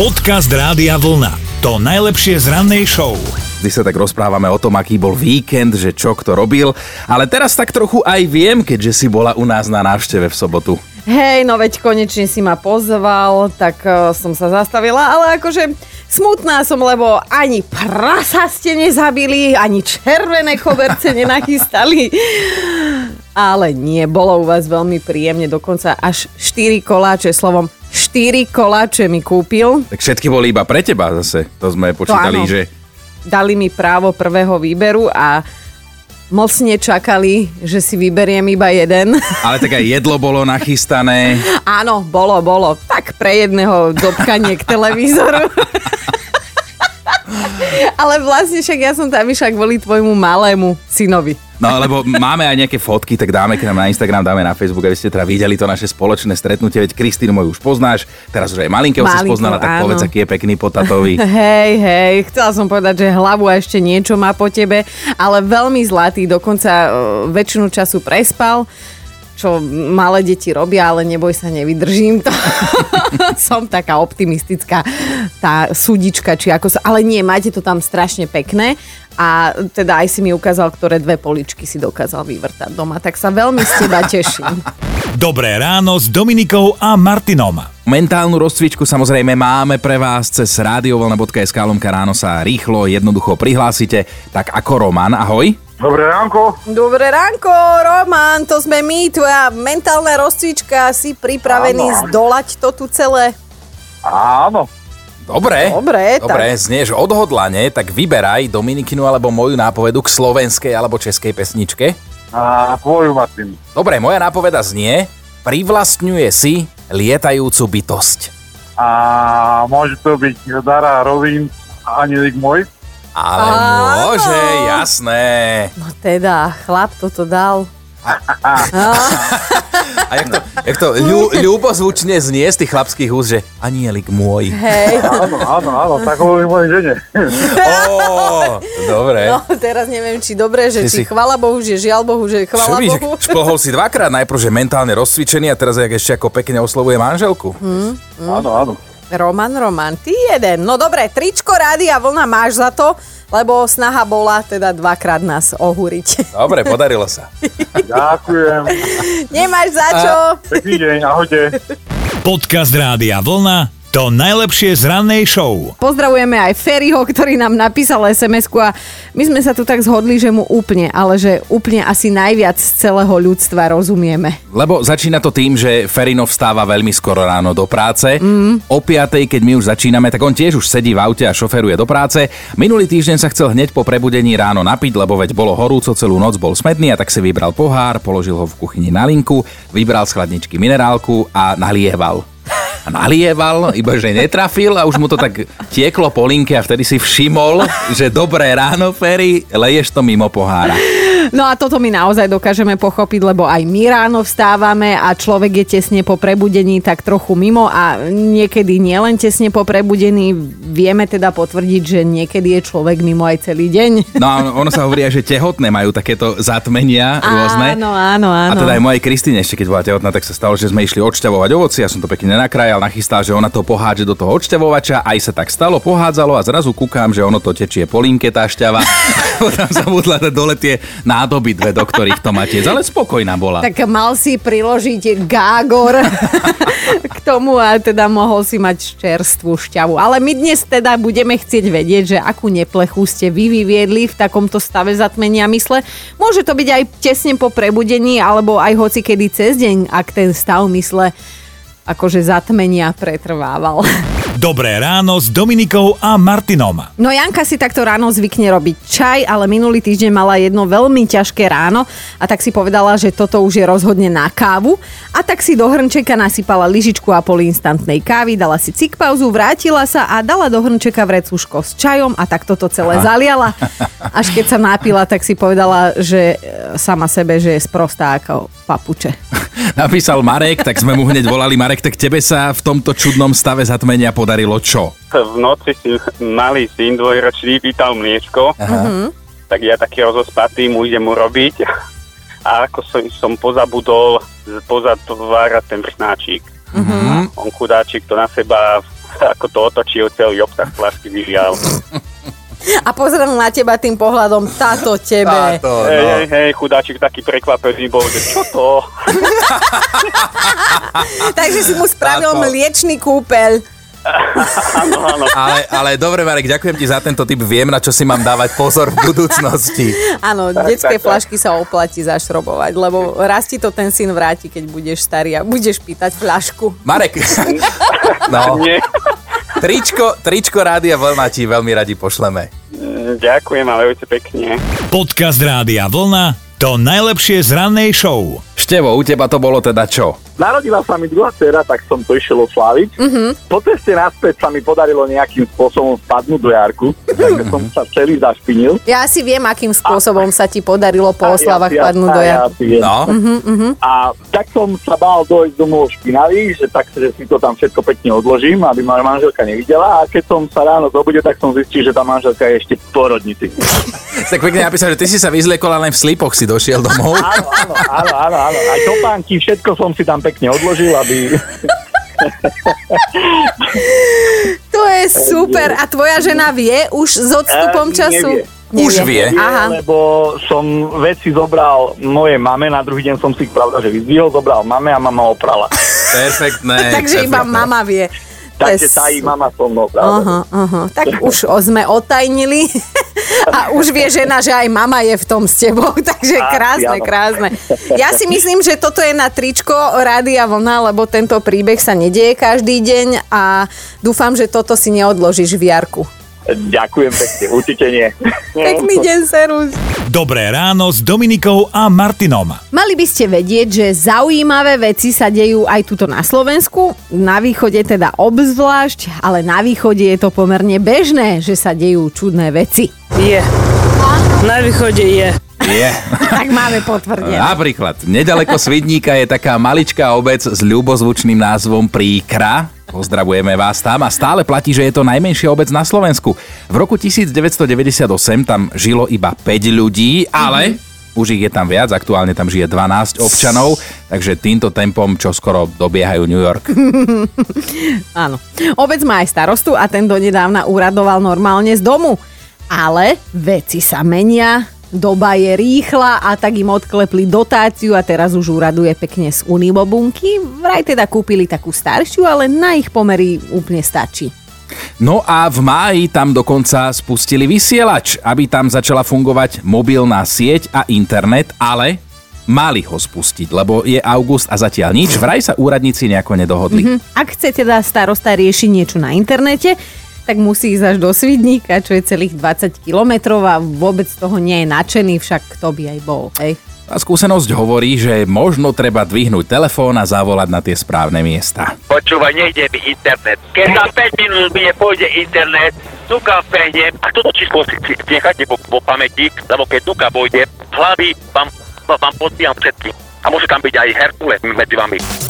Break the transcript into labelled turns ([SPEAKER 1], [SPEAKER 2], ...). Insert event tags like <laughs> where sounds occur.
[SPEAKER 1] Podcast Rádia Vlna. To najlepšie z rannej show.
[SPEAKER 2] Vždy sa tak rozprávame o tom, aký bol víkend, že čo kto robil, ale teraz tak trochu aj viem, keďže si bola u nás na návšteve v sobotu.
[SPEAKER 3] Hej, no veď konečne si ma pozval, tak uh, som sa zastavila, ale akože smutná som, lebo ani prasa ste nezabili, ani červené koberce <laughs> nenachystali. Ale nie, bolo u vás veľmi príjemne, dokonca až 4 koláče, slovom 4 koláče mi kúpil.
[SPEAKER 2] Tak všetky boli iba pre teba zase, to sme počítali,
[SPEAKER 3] áno.
[SPEAKER 2] že...
[SPEAKER 3] Dali mi právo prvého výberu a mocne čakali, že si vyberiem iba jeden. <laughs>
[SPEAKER 2] Ale tak aj jedlo bolo nachystané.
[SPEAKER 3] Áno, bolo, bolo. Tak pre jedného dobkanie k televízoru. <laughs> <laughs> Ale vlastne však ja som tam išla kvôli tvojmu malému synovi.
[SPEAKER 2] No lebo máme aj nejaké fotky, tak dáme k nám na Instagram, dáme na Facebook, aby ste teda videli to naše spoločné stretnutie, veď Kristínu moju už poznáš, teraz už aj Malinkého si spoznala, tak
[SPEAKER 3] áno.
[SPEAKER 2] povedz, aký je pekný potatovi. <laughs>
[SPEAKER 3] Hej, hej, chcela som povedať, že hlavu a ešte niečo má po tebe, ale veľmi zlatý, dokonca uh, väčšinu času prespal čo malé deti robia, ale neboj sa, nevydržím to. <laughs> Som taká optimistická, tá súdička, či ako sa... Ale nie, máte to tam strašne pekné a teda aj si mi ukázal, ktoré dve poličky si dokázal vyvrtať doma, tak sa veľmi z teba teším. <laughs>
[SPEAKER 1] Dobré ráno s Dominikou a Martinom.
[SPEAKER 2] Mentálnu rozcvičku samozrejme máme pre vás cez radiovolna.sk lomka ráno sa rýchlo, jednoducho prihlásite, tak ako Roman, ahoj.
[SPEAKER 4] Dobré ránko.
[SPEAKER 3] Dobré ránko, Roman, to sme my, tvoja mentálna rozcvička, si pripravený
[SPEAKER 4] Áno.
[SPEAKER 3] zdolať to tu celé?
[SPEAKER 4] Áno.
[SPEAKER 2] Dobre,
[SPEAKER 3] Dobre,
[SPEAKER 2] Dobre znieš odhodlane, tak vyberaj Dominikinu alebo moju nápovedu k slovenskej alebo českej pesničke.
[SPEAKER 4] A tvoju, Martin.
[SPEAKER 2] Dobre, moja nápoveda znie, privlastňuje si lietajúcu bytosť.
[SPEAKER 4] A môže to byť Dara Rovin, Anielik môj.
[SPEAKER 2] Ale
[SPEAKER 3] Áno.
[SPEAKER 2] môže, jasné.
[SPEAKER 3] No teda, chlap toto dal.
[SPEAKER 2] A <laughs> jak to, jak to ľu, ľubozvučne znie z tých chlapských úst, že anielik môj.
[SPEAKER 3] Hej,
[SPEAKER 4] Áno, áno, áno, tak hovorím mojej žene.
[SPEAKER 2] Ó, dobre.
[SPEAKER 3] no teraz neviem, či dobre, že
[SPEAKER 2] Ty
[SPEAKER 3] či
[SPEAKER 2] si-
[SPEAKER 3] chvala Bohu, že žiaľ Bohu, že
[SPEAKER 2] Čo
[SPEAKER 3] chvala
[SPEAKER 2] víš,
[SPEAKER 3] Bohu. <laughs>
[SPEAKER 2] šplhol si dvakrát, najprv, že mentálne rozcvičený a teraz jak ešte ako pekne oslovuje manželku.
[SPEAKER 4] Áno, áno.
[SPEAKER 3] Roman, Roman, ty jeden. No dobre, tričko rády a vlna máš za to, lebo snaha bola teda dvakrát nás ohúriť.
[SPEAKER 2] Dobre, podarilo sa. <laughs>
[SPEAKER 4] Ďakujem.
[SPEAKER 3] Nemáš za čo.
[SPEAKER 4] Pekný deň, ahojte.
[SPEAKER 1] Podcast Rádia Vlna. To najlepšie z rannej show.
[SPEAKER 3] Pozdravujeme aj Ferryho, ktorý nám napísal sms a my sme sa tu tak zhodli, že mu úplne, ale že úplne asi najviac z celého ľudstva rozumieme.
[SPEAKER 2] Lebo začína to tým, že Ferino vstáva veľmi skoro ráno do práce. Mm. O 5, keď my už začíname, tak on tiež už sedí v aute a šoferuje do práce. Minulý týždeň sa chcel hneď po prebudení ráno napiť, lebo veď bolo horúco, celú noc bol smedný a tak si vybral pohár, položil ho v kuchyni na linku, vybral z chladničky minerálku a nalieval. Nalieval, iba že netrafil a už mu to tak tieklo po linke a vtedy si všimol, že dobré ráno, Ferry, leješ to mimo pohára.
[SPEAKER 3] No a toto my naozaj dokážeme pochopiť, lebo aj my ráno vstávame a človek je tesne po prebudení tak trochu mimo a niekedy nielen tesne po prebudení, vieme teda potvrdiť, že niekedy je človek mimo aj celý deň.
[SPEAKER 2] No a ono sa hovorí že tehotné majú takéto zatmenia rôzne.
[SPEAKER 3] Áno, áno, áno.
[SPEAKER 2] A teda aj mojej Kristine ešte, keď bola tehotná, tak sa stalo, že sme išli odšťavovať ovoci, ja som to pekne nenakrájal, nachystal, že ona to pohádže do toho odšťavovača, aj sa tak stalo, pohádzalo a zrazu kúkam, že ono to tečie po linke tá šťava. Potom sa budla dať dole tie nádoby dve, do ktorých to má tiec, ale spokojná bola.
[SPEAKER 3] Tak mal si priložiť gágor <laughs> k tomu a teda mohol si mať čerstvú šťavu. Ale my dnes teda budeme chcieť vedieť, že akú neplechu ste vy vyviedli v takomto stave zatmenia mysle. Môže to byť aj tesne po prebudení, alebo aj hoci kedy cez deň, ak ten stav mysle akože zatmenia pretrvával. <laughs>
[SPEAKER 1] Dobré ráno s Dominikou a Martinom.
[SPEAKER 3] No Janka si takto ráno zvykne robiť čaj, ale minulý týždeň mala jedno veľmi ťažké ráno a tak si povedala, že toto už je rozhodne na kávu a tak si do hrnčeka nasypala lyžičku a pol instantnej kávy, dala si cik pauzu, vrátila sa a dala do hrnčeka vrecuško s čajom a tak toto celé zaliala. Až keď sa nápila, tak si povedala, že e, sama sebe, že je sprostá ako papuče. <laughs>
[SPEAKER 2] Napísal Marek, tak sme mu hneď volali. Marek, tak tebe sa v tomto čudnom stave zatmenia podarilo čo?
[SPEAKER 5] v noci si malý syn dvojročný pýtal mliečko,
[SPEAKER 2] Aha.
[SPEAKER 5] tak ja taký rozospatý mu idem urobiť <laughs> a ako som, som pozabudol pozatvárať ten prchnáčik.
[SPEAKER 2] Mhm.
[SPEAKER 5] On chudáčik to na seba <laughs> ako to otočil celý obsah flašky vylial. <laughs>
[SPEAKER 3] A pozrel na teba tým pohľadom, táto tebe.
[SPEAKER 2] Táto,
[SPEAKER 5] Hej,
[SPEAKER 2] no.
[SPEAKER 5] hej, hej, chudáčik taký prekvapený bol, že čo to?
[SPEAKER 3] Takže si mu spravil
[SPEAKER 2] Táto.
[SPEAKER 3] mliečný kúpeľ.
[SPEAKER 5] Áno, áno.
[SPEAKER 2] Ale, ale dobre, Marek, ďakujem ti za tento typ. Viem, na čo si mám dávať pozor v budúcnosti.
[SPEAKER 3] Áno, detské flašky sa oplatí zašrobovať, lebo raz ti to ten syn vráti, keď budeš starý a budeš pýtať flašku.
[SPEAKER 2] Marek, <laughs> no,
[SPEAKER 5] Nie.
[SPEAKER 2] tričko, tričko Rádia Vlna ti veľmi radi pošleme.
[SPEAKER 5] Ďakujem, ale veľmi pekne.
[SPEAKER 1] Podcast Rádia Vlna to najlepšie z rannej show.
[SPEAKER 2] Števo, u teba to bolo teda čo?
[SPEAKER 6] Narodila sa mi druhá dcera, tak som to išiel osláviť. Mm-hmm. Po ceste naspäť sa mi podarilo nejakým spôsobom spadnúť do jarku, takže som sa celý zašpinil.
[SPEAKER 3] Ja si viem, akým spôsobom sa ti podarilo po
[SPEAKER 6] A
[SPEAKER 3] oslavách
[SPEAKER 6] ja-
[SPEAKER 3] padnúť
[SPEAKER 6] a
[SPEAKER 3] do
[SPEAKER 6] ja
[SPEAKER 3] jarku.
[SPEAKER 6] si viem.
[SPEAKER 2] No,
[SPEAKER 6] A tak som sa bál dojsť domov špinavý, že tak, že si to tam všetko pekne odložím, aby ma manželka nevidela. A keď som sa ráno zobudil, tak som zistil, že tá manželka je ešte v porodnici.
[SPEAKER 2] tak pekne napísal, že ty si sa vyzliekol a len v slipoch si došiel domov.
[SPEAKER 6] Áno, áno, áno, áno, áno. Aj topánky, všetko som si tam pekne odložil, aby... <laughs>
[SPEAKER 3] To je super. A tvoja žena vie už s odstupom
[SPEAKER 6] Eh,
[SPEAKER 3] času?
[SPEAKER 6] nevie.
[SPEAKER 2] Už vie.
[SPEAKER 3] Aha.
[SPEAKER 6] Lebo som veci zobral mojej mame, na druhý deň som si ich pravda, že vyzdvihol, zobral mame a mama oprala. <laughs>
[SPEAKER 2] Perfektné. <laughs>
[SPEAKER 3] Takže iba mama vie.
[SPEAKER 6] Takže tá i mama so mnou, pravda.
[SPEAKER 3] Aha, aha. Tak už o- sme otajnili a už vie žena, že aj mama je v tom s tebou, <laughs> takže krásne, krásne. Ja si myslím, že toto je na tričko Rádia Vlna, lebo tento príbeh sa nedieje každý deň a dúfam, že toto si neodložíš v jarku.
[SPEAKER 6] Ďakujem pekne, určite nie. <laughs>
[SPEAKER 3] Pekný deň, serus.
[SPEAKER 1] Dobré ráno s Dominikou a Martinom.
[SPEAKER 3] Mali by ste vedieť, že zaujímavé veci sa dejú aj tuto na Slovensku, na východe teda obzvlášť, ale na východe je to pomerne bežné, že sa dejú čudné veci.
[SPEAKER 7] Je. Na východe je.
[SPEAKER 2] Je.
[SPEAKER 3] Tak máme potvrdené. <laughs>
[SPEAKER 2] Napríklad, nedaleko Svidníka je taká maličká obec s ľubozvučným názvom Príkra. Pozdravujeme vás tam a stále platí, že je to najmenšia obec na Slovensku. V roku 1998 tam žilo iba 5 ľudí, ale už ich je tam viac, aktuálne tam žije 12 občanov, takže týmto tempom čo skoro dobiehajú New York. <laughs>
[SPEAKER 3] Áno. Obec má aj starostu a ten donedávna uradoval normálne z domu. Ale veci sa menia, doba je rýchla a tak im odklepli dotáciu a teraz už úraduje pekne z Unibobunky. Vraj teda kúpili takú staršiu, ale na ich pomery úplne stačí.
[SPEAKER 2] No a v máji tam dokonca spustili vysielač, aby tam začala fungovať mobilná sieť a internet, ale mali ho spustiť, lebo je august a zatiaľ nič. Vraj sa úradníci nejako nedohodli. Mm-hmm.
[SPEAKER 3] Ak chce teda starosta riešiť niečo na internete, tak musí ísť až do Svidníka, čo je celých 20 kilometrov a vôbec toho nie je nadšený, však kto by aj bol, hej?
[SPEAKER 2] A skúsenosť hovorí, že možno treba dvihnúť telefón a zavolať na tie správne miesta.
[SPEAKER 8] Počúvaj, nejde mi internet. Keď za 5 minút mi nepôjde internet, Duka vbehnem a toto číslo si, si nechajte po, po pamäti, lebo keď Duka vojde, hlavy vám, vám podbijam všetky. A môže tam byť aj Herkule medzi vami.